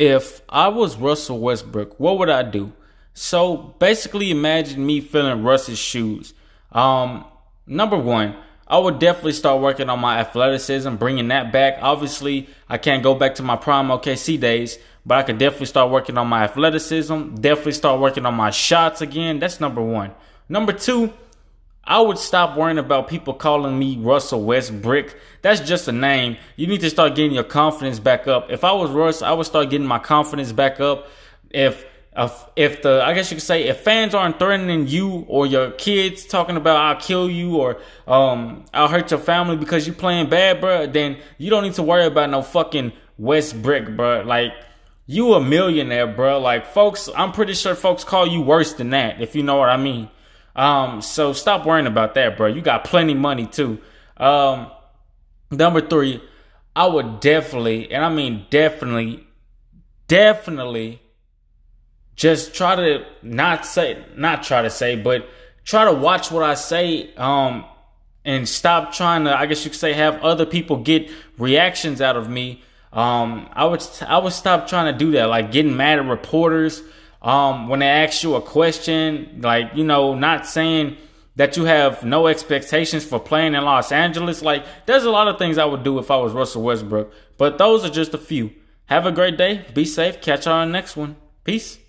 if I was Russell Westbrook, what would I do? So basically, imagine me filling Russ's shoes. Um, number one, I would definitely start working on my athleticism, bringing that back. Obviously, I can't go back to my prime OKC days, but I could definitely start working on my athleticism. Definitely start working on my shots again. That's number one. Number two, I would stop worrying about people calling me Russell Westbrick. That's just a name. You need to start getting your confidence back up. If I was Russ, I would start getting my confidence back up. If if, if the I guess you could say if fans aren't threatening you or your kids talking about I'll kill you or um I'll hurt your family because you playing bad, bro, then you don't need to worry about no fucking Westbrick, bro. Like you a millionaire, bro. Like folks, I'm pretty sure folks call you worse than that, if you know what I mean. Um, so stop worrying about that, bro. You got plenty money too. Um, number three, I would definitely, and I mean definitely, definitely just try to not say, not try to say, but try to watch what I say. Um, and stop trying to, I guess you could say, have other people get reactions out of me. Um, I would, I would stop trying to do that, like getting mad at reporters um, when they ask you a question, like, you know, not saying that you have no expectations for playing in Los Angeles. Like, there's a lot of things I would do if I was Russell Westbrook, but those are just a few. Have a great day. Be safe. Catch you on the next one. Peace.